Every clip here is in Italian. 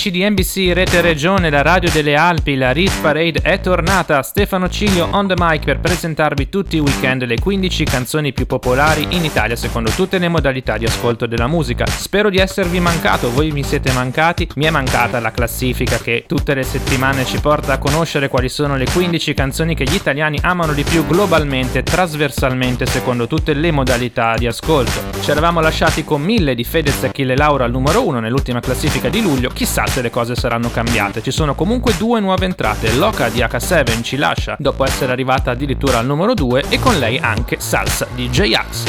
Amici di NBC Rete Regione, la radio delle Alpi, la Rit Parade è tornata. Stefano Ciglio on the mic per presentarvi tutti i weekend le 15 canzoni più popolari in Italia secondo tutte le modalità di ascolto della musica. Spero di esservi mancato, voi mi siete mancati, mi è mancata la classifica che tutte le settimane ci porta a conoscere quali sono le 15 canzoni che gli italiani amano di più globalmente, trasversalmente secondo tutte le modalità di ascolto. Ci eravamo lasciati con mille di Fedez Achille Laura al numero 1 nell'ultima classifica di luglio, chissà se le cose saranno cambiate. Ci sono comunque due nuove entrate. Loca di H7 ci lascia dopo essere arrivata addirittura al numero 2 e con lei anche Salsa di J-Ax.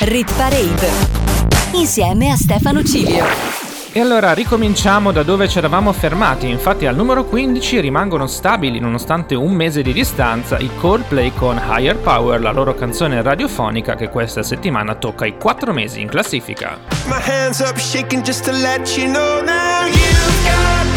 Rit Parade insieme a Stefano Cilio. E allora ricominciamo da dove ci eravamo fermati, infatti al numero 15 rimangono stabili nonostante un mese di distanza i Coldplay con Higher Power, la loro canzone radiofonica che questa settimana tocca i 4 mesi in classifica. My hands up shaking just to let you know now you've God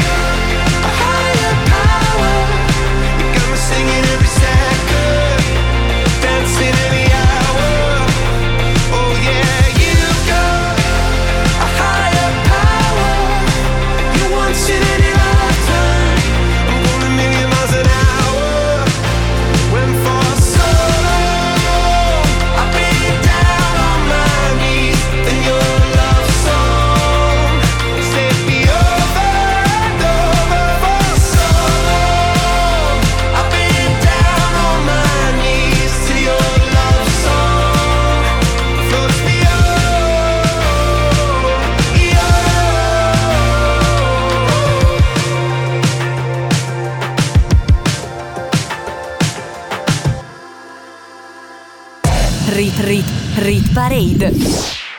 Parade.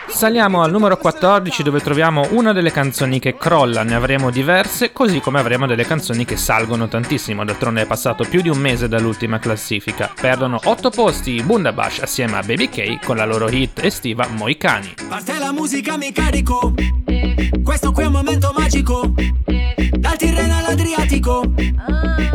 Saliamo al numero 14 dove troviamo una delle canzoni che crolla, ne avremo diverse, così come avremo delle canzoni che salgono tantissimo, d'altronde è passato più di un mese dall'ultima classifica. Perdono 8 posti Bundabash assieme a Baby K con la loro hit estiva Moicani. Parte la musica mi carico, questo qui è un momento magico, dal Tirreno all'Adriatico,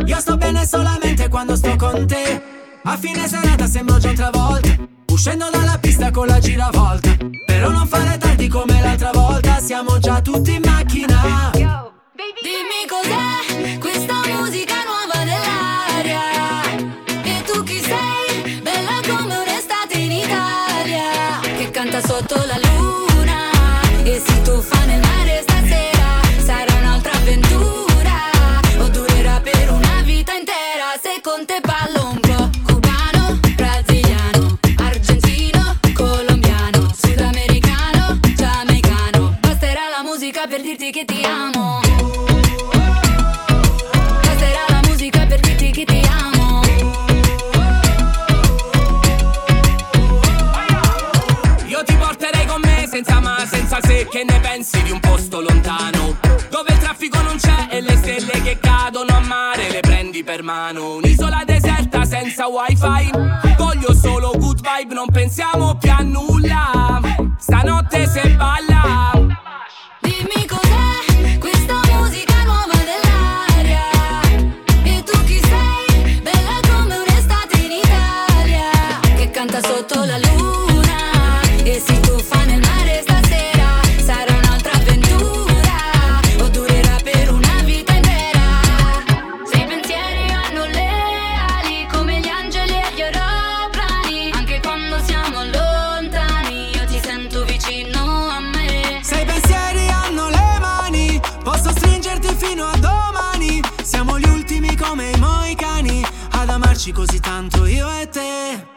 io sto bene solamente quando sto con te, a fine serata sembro già volta. Uscendo dalla pista con la giravolta. Però non fare tardi come l'altra volta. Siamo già tutti in macchina Amarci così tanto io e te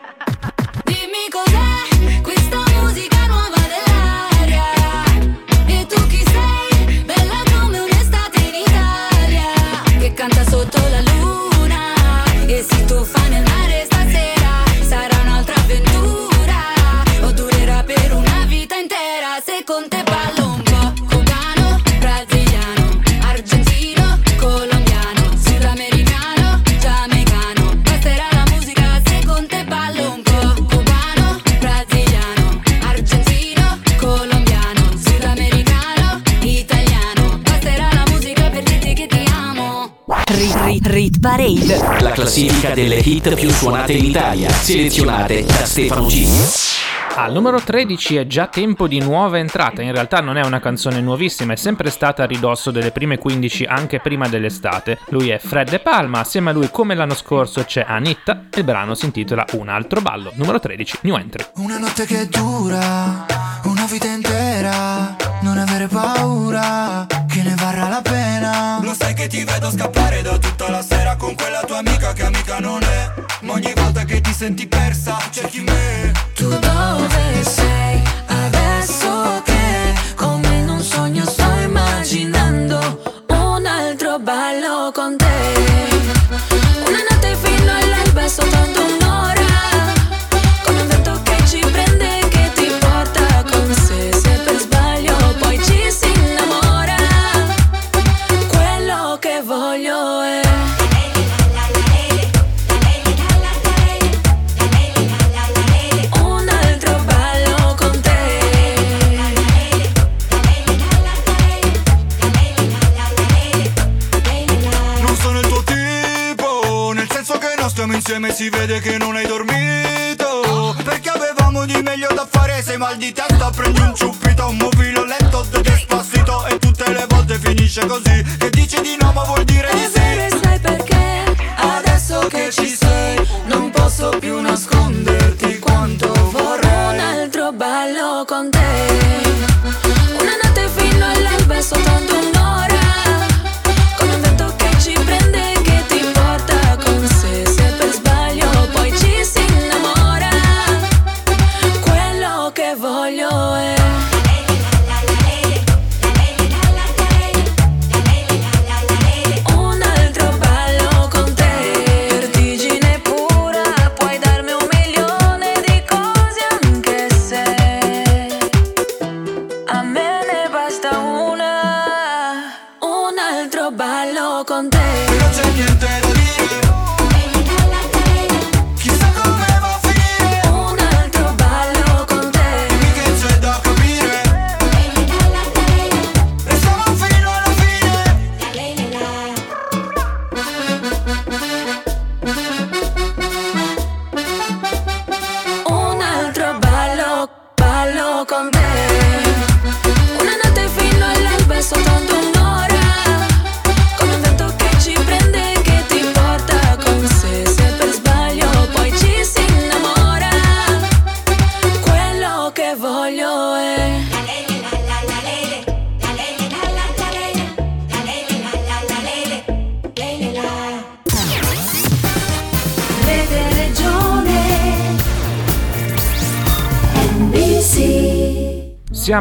classifica delle hit più suonate in Italia, selezionate da Stefano G. Al numero 13 è già tempo di nuova entrata, in realtà non è una canzone nuovissima, è sempre stata a ridosso delle prime 15 anche prima dell'estate. Lui è Fred De Palma, assieme a lui come l'anno scorso c'è Anitta, il brano si intitola Un altro ballo, numero 13, New Entry. Una notte che dura, una vita intera, non avere paura, che ne varrà la pena. Lo sai che ti vedo scappare da tutta la sera senti persa, cerchi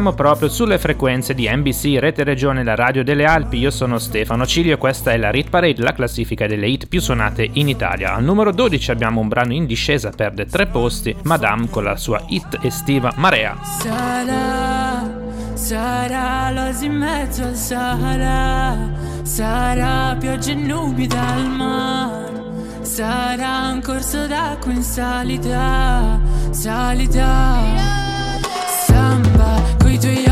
siamo proprio sulle frequenze di NBC, Rete Regione, la Radio delle Alpi. Io sono Stefano Cilio e questa è la Hit Parade, la classifica delle hit più suonate in Italia. Al numero 12 abbiamo un brano in discesa, perde tre posti, Madame con la sua hit estiva Marea. Sarà, sarà l'osi in mezzo al Sahara, sarà pioggia e nubi dal mare. Sarà un corso d'acqua in salita, salita. битве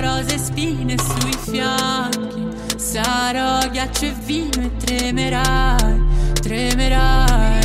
rose e spine sui fianchi. Sarò ghiaccio e vino e tremerai, tremerai.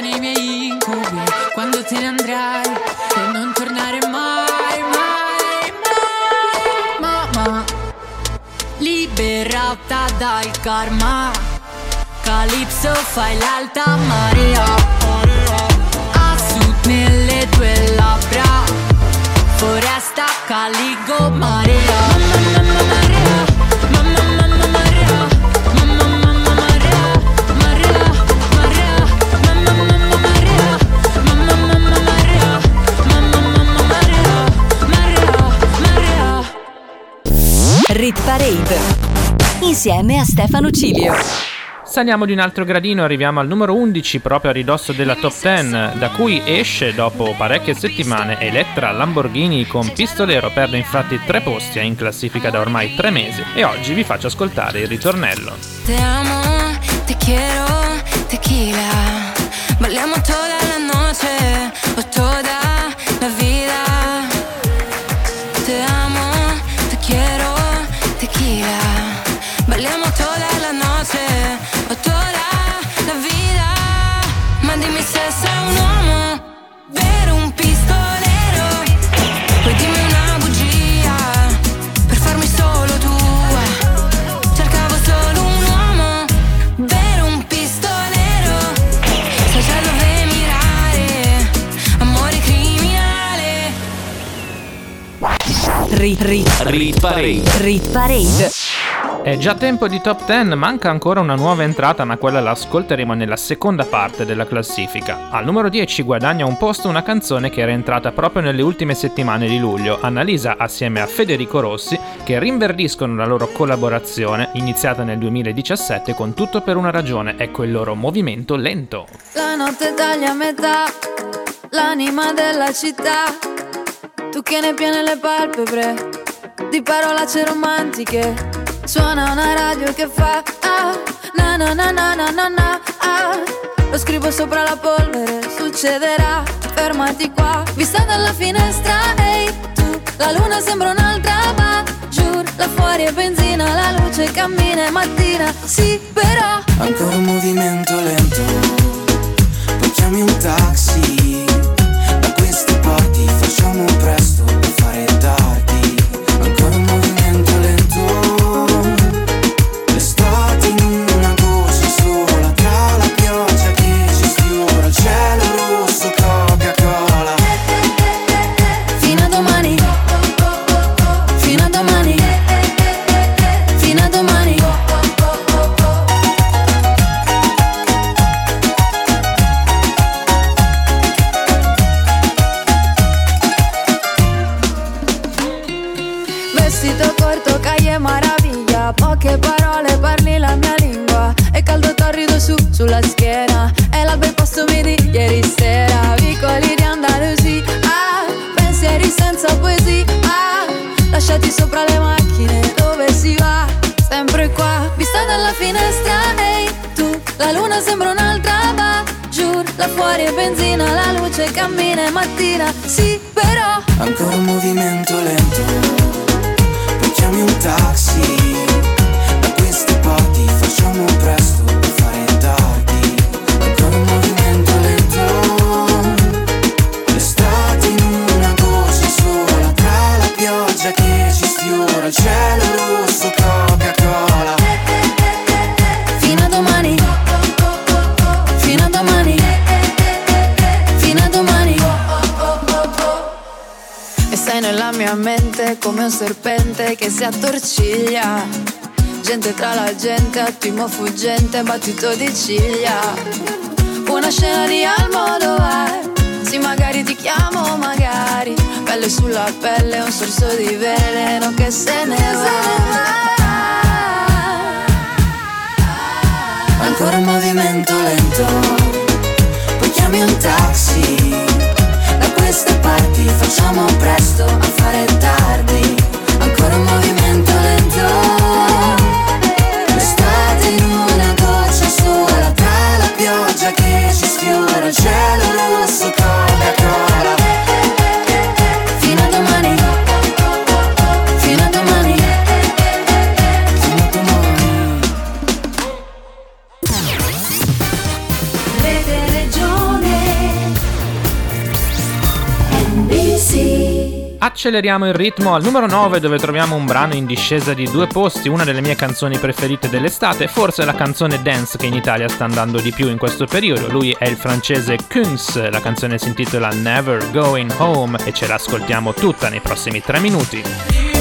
Resta nei miei incubi Quando te ne andrai E non tornare mai Mai mai. Mamma Liberata dal karma Calypso fai l'alta marea. A sud nelle tue labbra Foresta Caligo Marea insieme a Stefano Cilio. Saliamo di un altro gradino, arriviamo al numero 11 proprio a ridosso della top 10, da cui esce dopo parecchie settimane Elettra Lamborghini con Pistolero, perde infatti tre posti in classifica da ormai tre mesi e oggi vi faccio ascoltare il ritornello. Te amo, te quiero, tequila. Bailamos toda la noche o toda Rit, rit, Rit Parade. rit Parade. È già tempo di top 10, manca ancora una nuova entrata, ma quella la ascolteremo nella seconda parte della classifica. Al numero 10 guadagna un posto una canzone che era entrata proprio nelle ultime settimane di luglio, Annalisa assieme a Federico Rossi, che rinverdiscono la loro collaborazione, iniziata nel 2017 con Tutto per una ragione, ecco il loro movimento lento. La notte taglia a metà, l'anima della città. Tu che ne piene le palpebre, di parolacce romantiche. Suona una radio che fa ah, na na na na na na na ah. Lo scrivo sopra la polvere, succederà, fermati qua. Vista dalla finestra, ehi tu, la luna sembra un'altra, ma giù, là fuori è benzina, la luce cammina è mattina. Sì, però Ancora un movimento lento Poi chiami un taxi facciamo fuori è benzina, la luce cammina è mattina. Sì, però Ancora un movimento lento. Poi chiami un taxi serpente che si attorciglia. Gente tra la gente, attimo fuggente, battito di ciglia. Una scena di Almodovar Sì, magari ti chiamo, magari. Pelle sulla pelle, un sorso di veleno che se ne va. Ancora un movimento lento. Poi chiami un taxi. Da queste parti facciamo presto a fare tardi Acceleriamo il ritmo al numero 9 dove troviamo un brano in discesa di due posti, una delle mie canzoni preferite dell'estate, forse la canzone dance che in Italia sta andando di più in questo periodo. Lui è il francese Kunz, la canzone si intitola Never Going Home e ce l'ascoltiamo tutta nei prossimi tre minuti.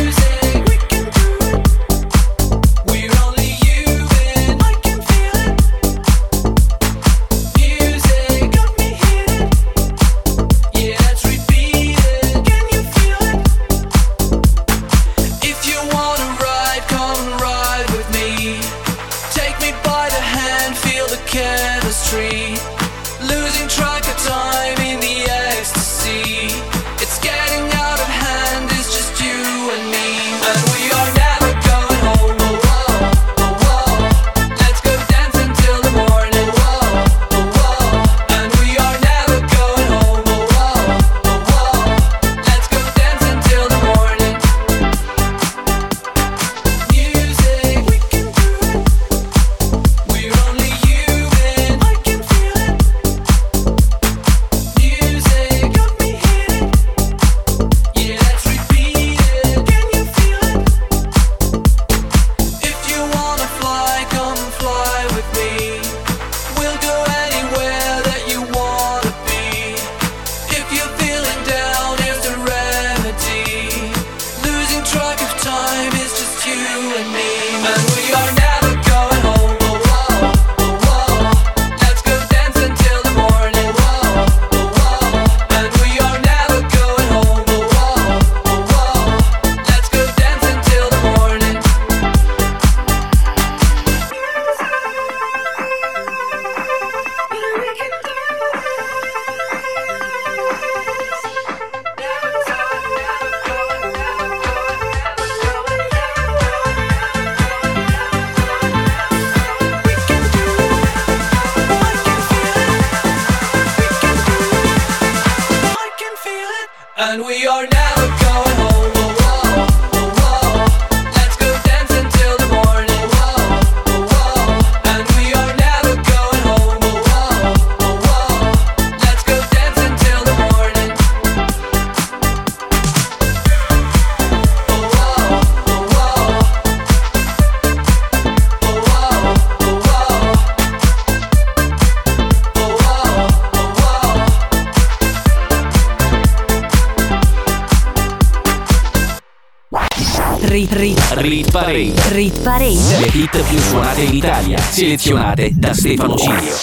Rit Parade. Rit Parade. Le hit più suonate in Italia, selezionate da Stefano Cilio.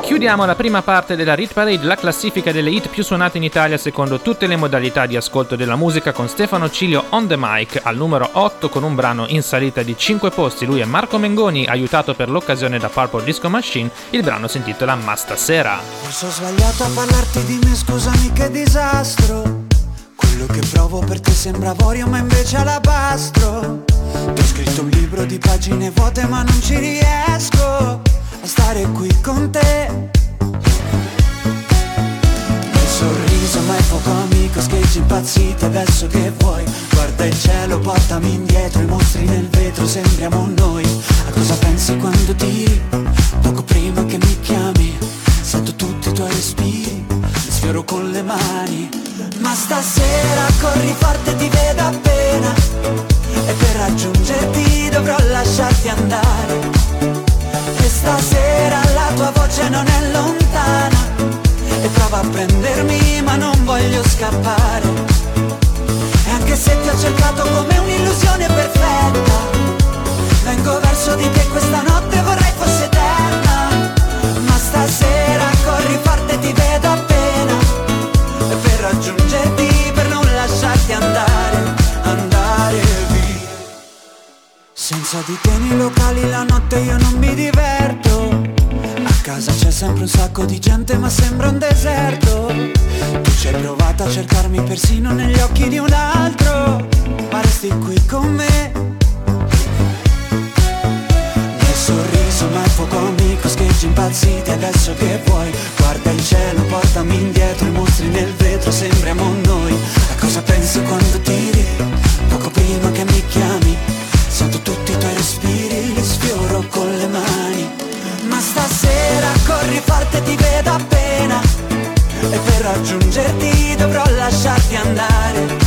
Chiudiamo la prima parte della Rit Parade, la classifica delle hit più suonate in Italia secondo tutte le modalità di ascolto della musica con Stefano Cilio on the mic al numero 8 con un brano in salita di 5 posti. Lui è Marco Mengoni, aiutato per l'occasione da Purple Disco Machine. Il brano si intitola Ma stasera. Mi sono sbagliato a parlarti di me, scusami che disastro. Che provo per te sembra avorio ma invece alabastro. Ti ho scritto un libro di pagine vuote ma non ci riesco a stare qui con te. Il sorriso ma è poco amico, scheggi impazziti adesso che vuoi. Guarda il cielo, portami indietro, i mostri nel vetro, sembriamo noi. A cosa pensi quando tiri? Poco prima che mi chiami? Sento tutti i tuoi respiri, li sfioro con le mani Ma stasera corri forte, ti vedo appena. E per raggiungerti dovrò lasciarti andare. E stasera la tua voce non è lontana. E prova a prendermi ma non voglio scappare. E anche se ti ho cercato come un'illusione perfetta Vengo verso di te questa notte vorrei fosse Senza di te locali la notte io non mi diverto. A casa c'è sempre un sacco di gente ma sembra un deserto. Tu ci hai provato a cercarmi persino negli occhi di un altro Ma resti qui con me. Nel sorriso ma è fuoco amico Scheggi impazziti adesso che vuoi. Guarda il cielo, portami indietro I mostri nel vetro, sembriamo noi. A cosa pensi quando tiri? Poco prima che mi chiami Sento tutti i tuoi respiri, li sfioro con le mani. Ma stasera corri forte, ti vedo appena. E per raggiungerti dovrò lasciarti andare.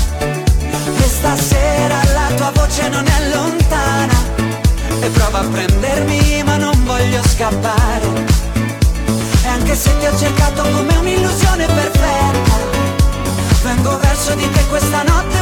E stasera la tua voce non è lontana. E prova a prendermi ma non voglio scappare. E anche se ti ho cercato come un'illusione perfetta Vengo verso di te questa notte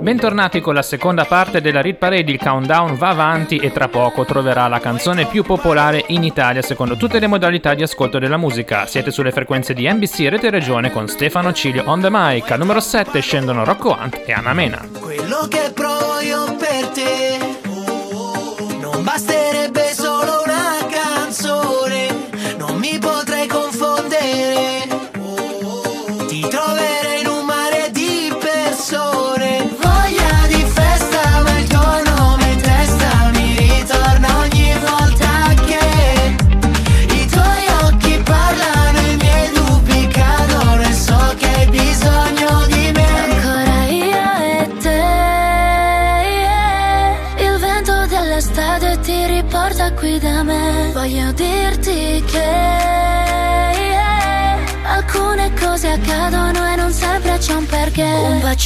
Bentornati con la seconda parte della Rit Parade, il countdown va avanti e tra poco troverà la canzone più popolare in Italia secondo tutte le modalità di ascolto della musica. Siete sulle frequenze di NBC Rete Regione con Stefano Cilio on the mic. Al numero 7 scendono Rocco Hunt e Anna Mena. Quello che provo io per te non basterebbe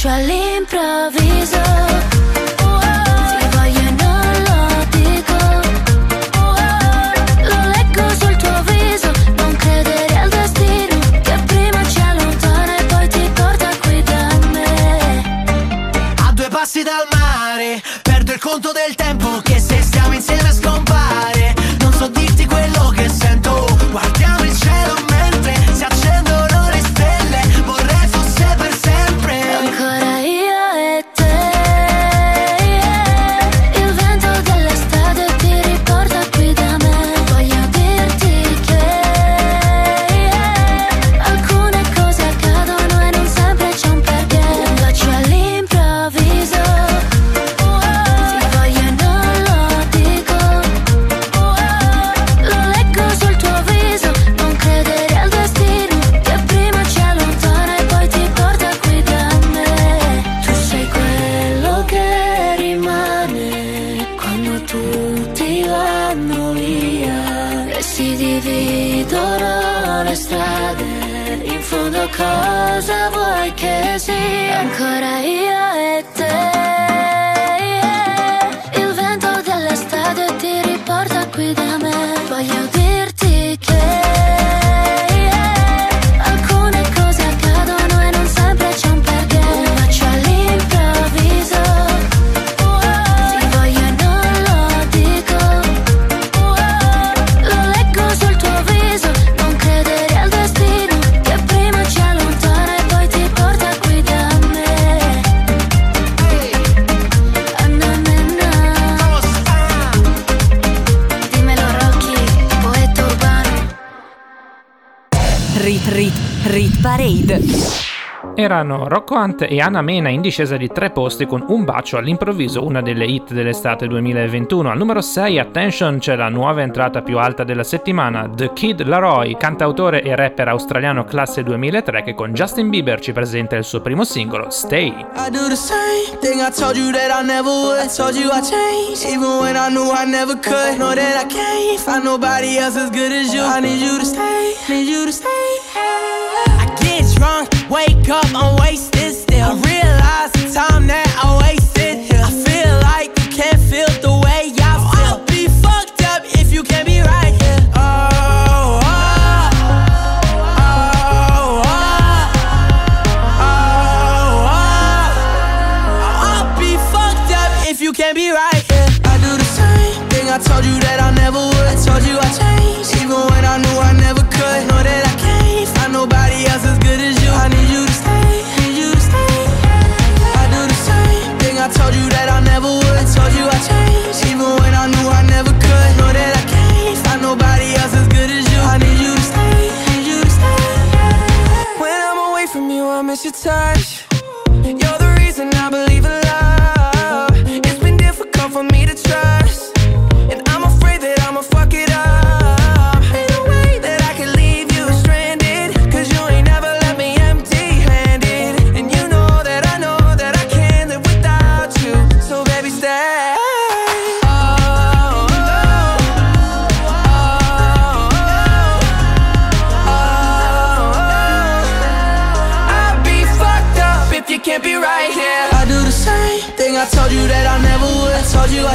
Un bacio all'improvviso cosa vuoi che sia? Ancora io Erano Rocco Hunt e Anna Mena in discesa di tre posti con Un bacio all'improvviso, una delle hit dell'estate 2021. Al numero 6, Attention, c'è la nuova entrata più alta della settimana, The Kid Laroi, cantautore e rapper australiano classe 2003 che con Justin Bieber ci presenta il suo primo singolo, Stay. I do the same thing I told you that I never would. I told you I changed, even when I knew I never could. Know that I can't find nobody else as good as you. I need you to stay, need you to stay. Get drunk, wake up, I'm wasted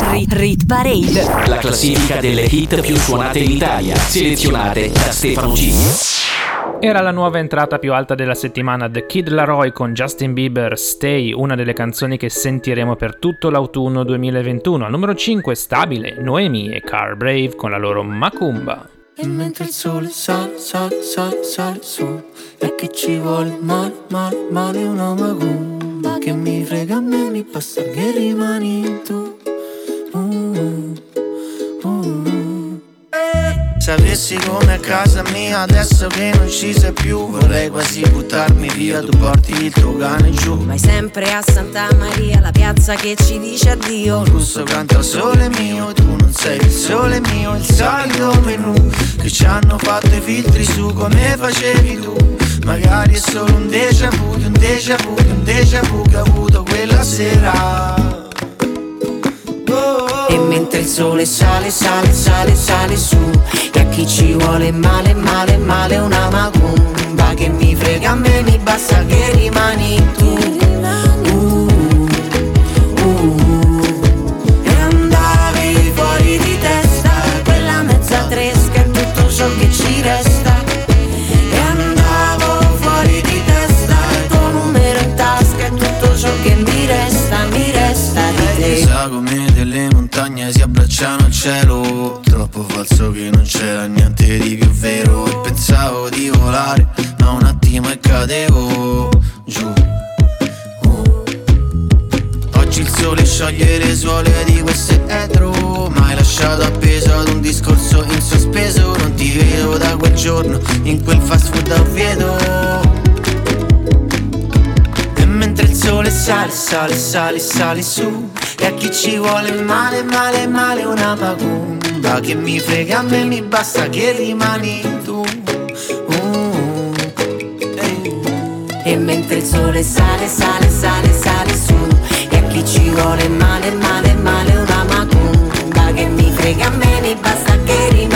Rit, rit, Parade. La classifica delle hit più suonate in Italia, selezionate da Stefano G. Era la nuova entrata più alta della settimana The Kid Laroi con Justin Bieber Stay, una delle canzoni che sentiremo per tutto l'autunno 2021. Al numero 5 stabile Noemi e Car Brave con la loro Macumba. E mentre il sole sale, sale, sale, sale su E che ci vuole male, male, male una macumba Che mi frega a me, mi basta che rimani tu Sapessi come a casa mia adesso che non ci sei più Vorrei quasi buttarmi via, tu porti il tuo cane giù. Vai sempre a Santa Maria, la piazza che ci dice addio. Il russo canta sole mio, tu non sei il sole mio Il solito menù che ci hanno fatto i filtri su come facevi tu. Magari è solo un déjà vu, di un déjà vu, di un déjà vu che ho avuto quella sera il sole sale, sale, sale, sale su. E a chi ci vuole male, male, male una macumba Che mi frega a me, mi basta che rimani tu cielo Troppo falso che non c'era niente di più vero. E pensavo di volare ma un attimo e cadevo giù. Oh. Oggi il sole scioglie le suole di queste etro Ma hai lasciato appeso ad un discorso in sospeso. Non ti vedo da quel giorno in quel fast food a Oviedo sole sale, sale, sale, sale su. E a chi ci vuole male, male, male una macumba Che mi frega a me, mi basta che rimani tu. Uh, ehi. E mentre il sole sale, sale, sale, sale su. E a chi ci vuole male, male, male una macumba Che mi frega a me, mi basta che rimani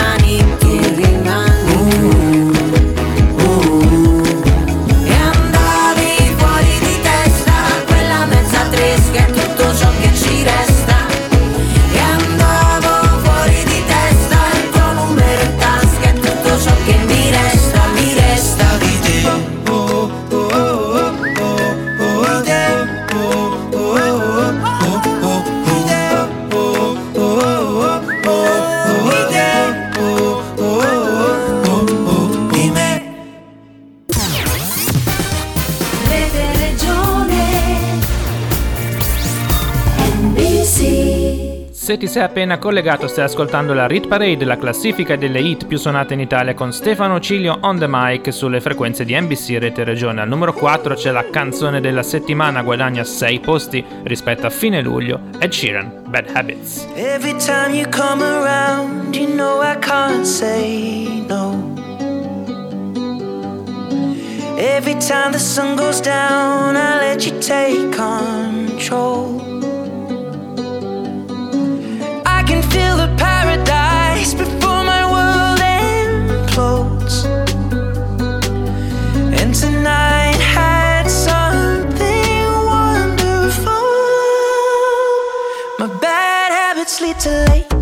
Sei appena collegato stai ascoltando la Rit Parade, la classifica delle hit più suonate in Italia con Stefano Cilio on the mic sulle frequenze di NBC Rete Regione. Al numero 4 c'è la canzone della settimana, guadagna 6 posti rispetto a fine luglio, Ed Sheeran, Bad Habits. Every time you come around, you know I can't say no. Every time the sun goes down, I let you take control. Bad habits lead to late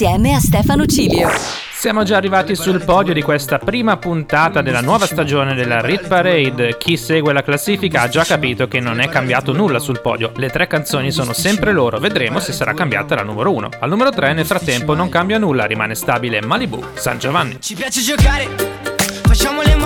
insieme a Stefano Cilio. Siamo già arrivati sul podio di questa prima puntata della nuova stagione della Rit Parade. Chi segue la classifica ha già capito che non è cambiato nulla sul podio. Le tre canzoni sono sempre loro, vedremo se sarà cambiata la numero 1. Al numero 3 nel frattempo non cambia nulla, rimane stabile Malibu San Giovanni. Ci piace giocare, facciamo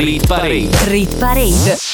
rit, Parade. rit parade.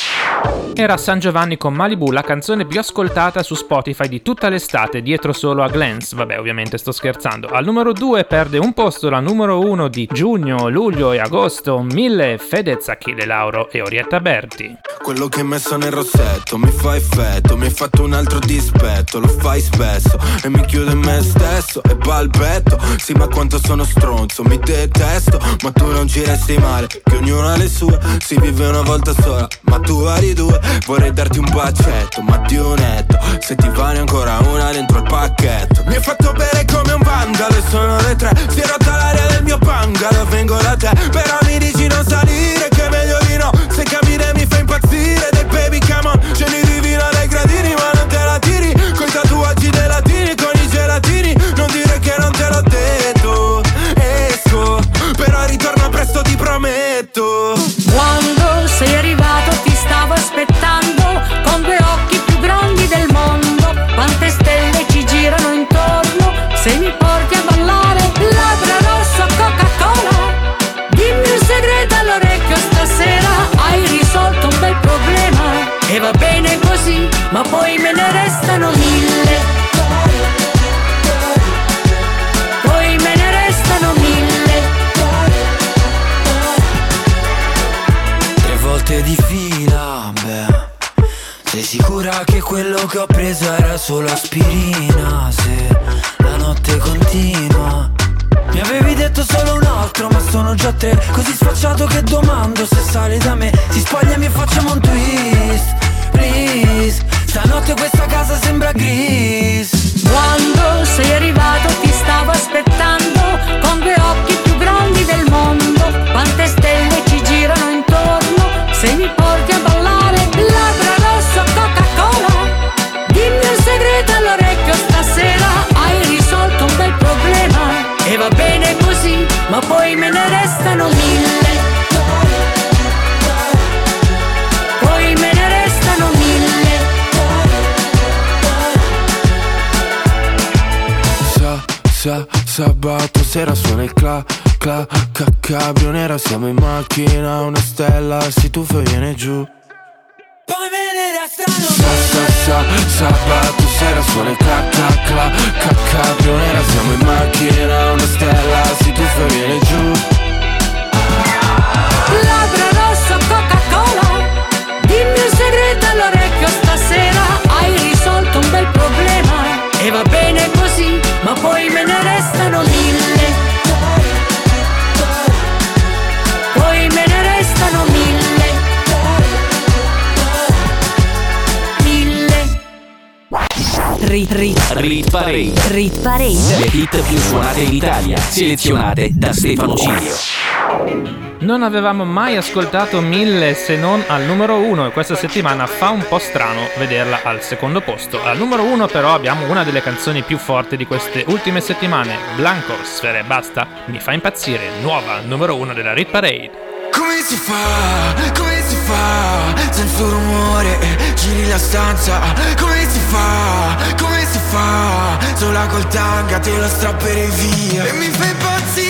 Era San Giovanni con Malibu, la canzone più ascoltata su Spotify di tutta l'estate, dietro solo a Glance. Vabbè, ovviamente sto scherzando. Al numero 2 perde un posto la numero 1 di giugno, luglio e agosto, 1000 Fedez, Achille Lauro e Orietta Berti. Quello che hai messo nel rossetto mi fa effetto, mi hai fatto un altro dispetto, lo fai spesso e mi chiudo in me stesso e balbetto. Sì, ma quanto sono stronzo, mi detesto, ma tu non ci resti male, che ognuno ha le sue, si vive una volta sola, ma tu hai due, vorrei darti un bacetto, ma di un netto, se ti va ne ancora una dentro il pacchetto. Mi hai fatto bere come un vandalo e sono le tre, si è rotta l'aria del mio bungalow, vengo da te, però mi dici non salire, che è meglio di no, se camminare mi fa impazzire, dei baby come on, scendi di vino dai gradini, ma non te la tiri, coi tatuaggi dei latini, con i gelatini, non dire che non te l'ho detto, esco, però ritorno presto ti prometto. Solo aspirina? Se la notte continua. Mi avevi detto solo un altro ma sono già tre. Così sfacciato che domando se sale da me. Si spogliami e facciamo un twist, please. Stanotte questa casa sembra gris Sa, sa, sabato sera suona il cla, cla, ca, cabrio nera Siamo in macchina, una stella si tuffa e viene giù. Poi me ne restano Sa, sa, sa, sabato sera suona il cla, cla, cla, ca, cabrio nera Siamo in macchina, una stella si tuffa e viene giù. Labbra rosso Coca-Cola Dimmi un segreto all'orecchio stasera Hai risolto un bel problema. E va bene così poi me ne restano mille Poi me ne restano mille Mille Rit, rit, Rit Parade. rit parade. Le hit più suonate in Italia, selezionate da Stefano Cilio. Non avevamo mai ascoltato 1000 se non al numero 1 e questa settimana fa un po' strano vederla al secondo posto. Al numero 1 però abbiamo una delle canzoni più forti di queste ultime settimane, Blanco, Sfere Basta, mi fa impazzire, nuova numero 1 della Rit Parade. Come si fa, come si fa Senza rumore, giri la stanza Come si fa, come si fa Sola col tanga te lo strapperei via E mi fai impazzire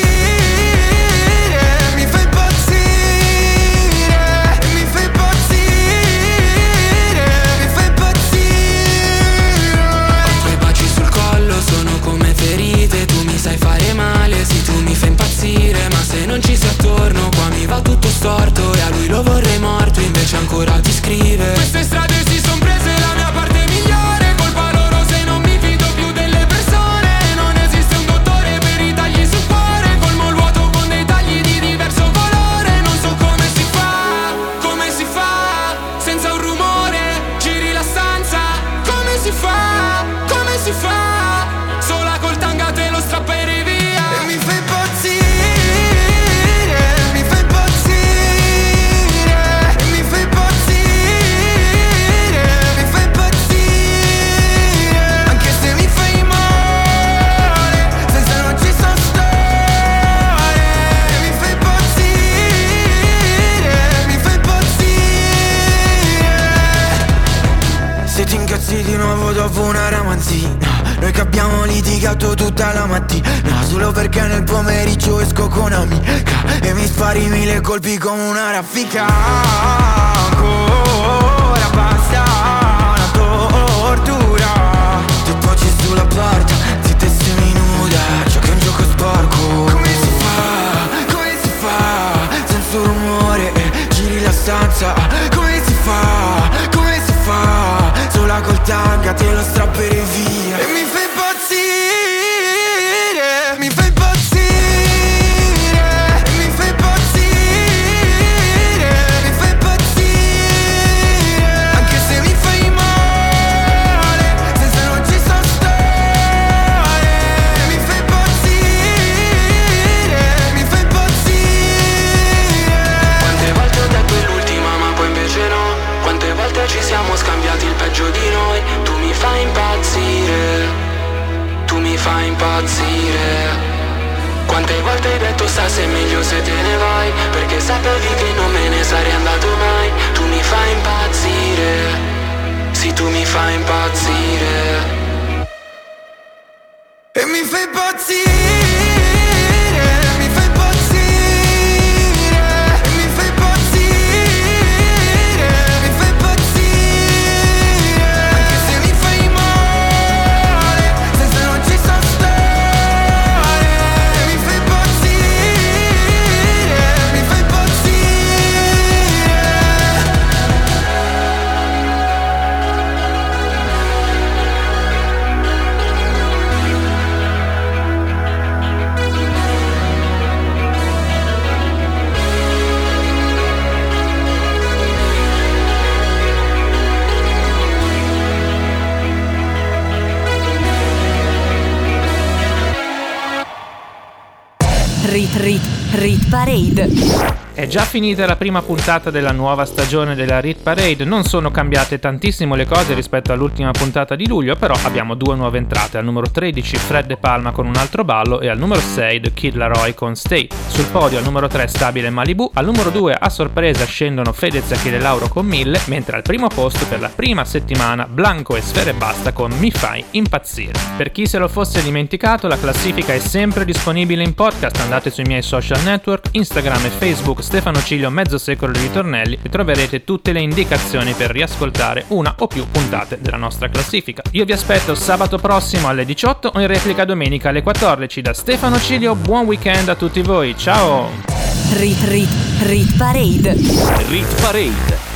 Sola col tanga te lo strapperei impazzire. E mi fai impazzire Parade. È già finita la prima puntata della nuova stagione della Rit Parade, non sono cambiate tantissimo le cose rispetto all'ultima puntata di luglio, però abbiamo due nuove entrate, al numero 13 Fred De Palma con un altro ballo e al numero 6 The Kid Laroi con Stay. Sul podio al numero 3 stabile Malibu, al numero 2 a sorpresa scendono Fedez e Achille Lauro con 1000, mentre al primo posto per la prima settimana Blanco e Sfere Basta con Mi Fai Impazzire. Per chi se lo fosse dimenticato, la classifica è sempre disponibile in podcast, andate sui miei social network, Instagram e Facebook Stefano Ciglio mezzo secolo di ritornelli e troverete tutte le indicazioni per riascoltare una o più puntate della nostra classifica. Io vi aspetto sabato prossimo alle 18 o in replica domenica alle 14 da Stefano Ciglio, buon weekend a tutti voi, ciao! Rit Rit Rit Parade. Rit Parade.